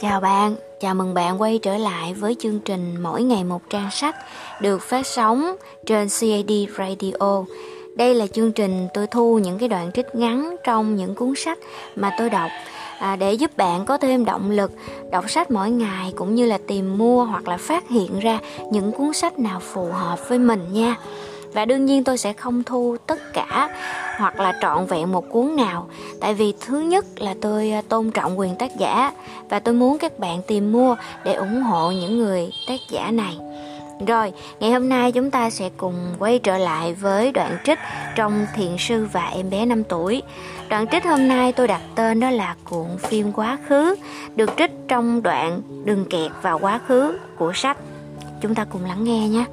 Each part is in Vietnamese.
Chào bạn, chào mừng bạn quay trở lại với chương trình Mỗi ngày một trang sách được phát sóng trên CAD Radio. Đây là chương trình tôi thu những cái đoạn trích ngắn trong những cuốn sách mà tôi đọc à, để giúp bạn có thêm động lực đọc sách mỗi ngày cũng như là tìm mua hoặc là phát hiện ra những cuốn sách nào phù hợp với mình nha và đương nhiên tôi sẽ không thu tất cả hoặc là trọn vẹn một cuốn nào tại vì thứ nhất là tôi à, tôn trọng quyền tác giả và tôi muốn các bạn tìm mua để ủng hộ những người tác giả này rồi, ngày hôm nay chúng ta sẽ cùng quay trở lại với đoạn trích trong Thiền sư và em bé 5 tuổi. Đoạn trích hôm nay tôi đặt tên đó là cuộn phim quá khứ, được trích trong đoạn Đừng kẹt vào quá khứ của sách. Chúng ta cùng lắng nghe nhé.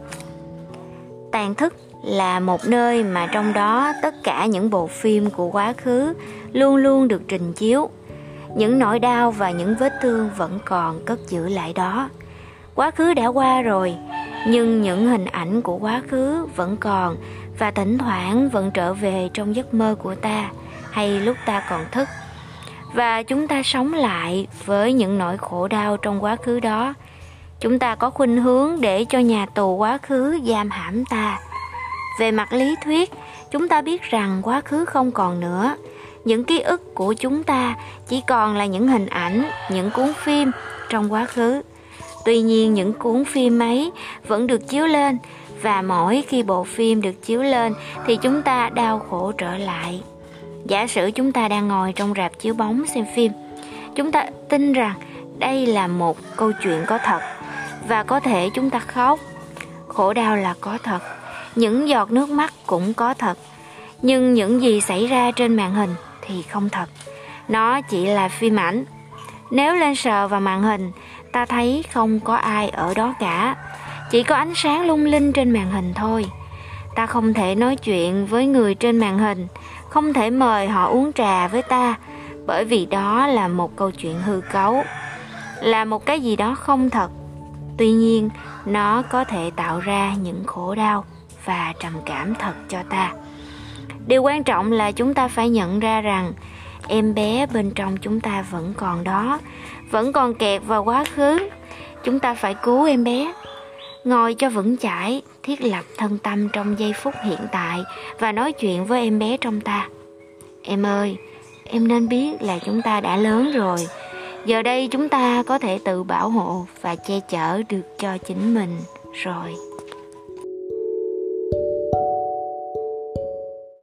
Tàn thức là một nơi mà trong đó tất cả những bộ phim của quá khứ luôn luôn được trình chiếu. Những nỗi đau và những vết thương vẫn còn cất giữ lại đó. Quá khứ đã qua rồi, nhưng những hình ảnh của quá khứ vẫn còn và thỉnh thoảng vẫn trở về trong giấc mơ của ta hay lúc ta còn thức và chúng ta sống lại với những nỗi khổ đau trong quá khứ đó chúng ta có khuynh hướng để cho nhà tù quá khứ giam hãm ta về mặt lý thuyết, chúng ta biết rằng quá khứ không còn nữa. Những ký ức của chúng ta chỉ còn là những hình ảnh, những cuốn phim trong quá khứ. Tuy nhiên, những cuốn phim ấy vẫn được chiếu lên và mỗi khi bộ phim được chiếu lên thì chúng ta đau khổ trở lại. Giả sử chúng ta đang ngồi trong rạp chiếu bóng xem phim, chúng ta tin rằng đây là một câu chuyện có thật và có thể chúng ta khóc. Khổ đau là có thật những giọt nước mắt cũng có thật. Nhưng những gì xảy ra trên màn hình thì không thật. Nó chỉ là phim ảnh. Nếu lên sờ vào màn hình, ta thấy không có ai ở đó cả. Chỉ có ánh sáng lung linh trên màn hình thôi. Ta không thể nói chuyện với người trên màn hình, không thể mời họ uống trà với ta, bởi vì đó là một câu chuyện hư cấu, là một cái gì đó không thật. Tuy nhiên, nó có thể tạo ra những khổ đau và trầm cảm thật cho ta. Điều quan trọng là chúng ta phải nhận ra rằng em bé bên trong chúng ta vẫn còn đó, vẫn còn kẹt vào quá khứ. Chúng ta phải cứu em bé, ngồi cho vững chãi, thiết lập thân tâm trong giây phút hiện tại và nói chuyện với em bé trong ta. Em ơi, em nên biết là chúng ta đã lớn rồi. Giờ đây chúng ta có thể tự bảo hộ và che chở được cho chính mình rồi.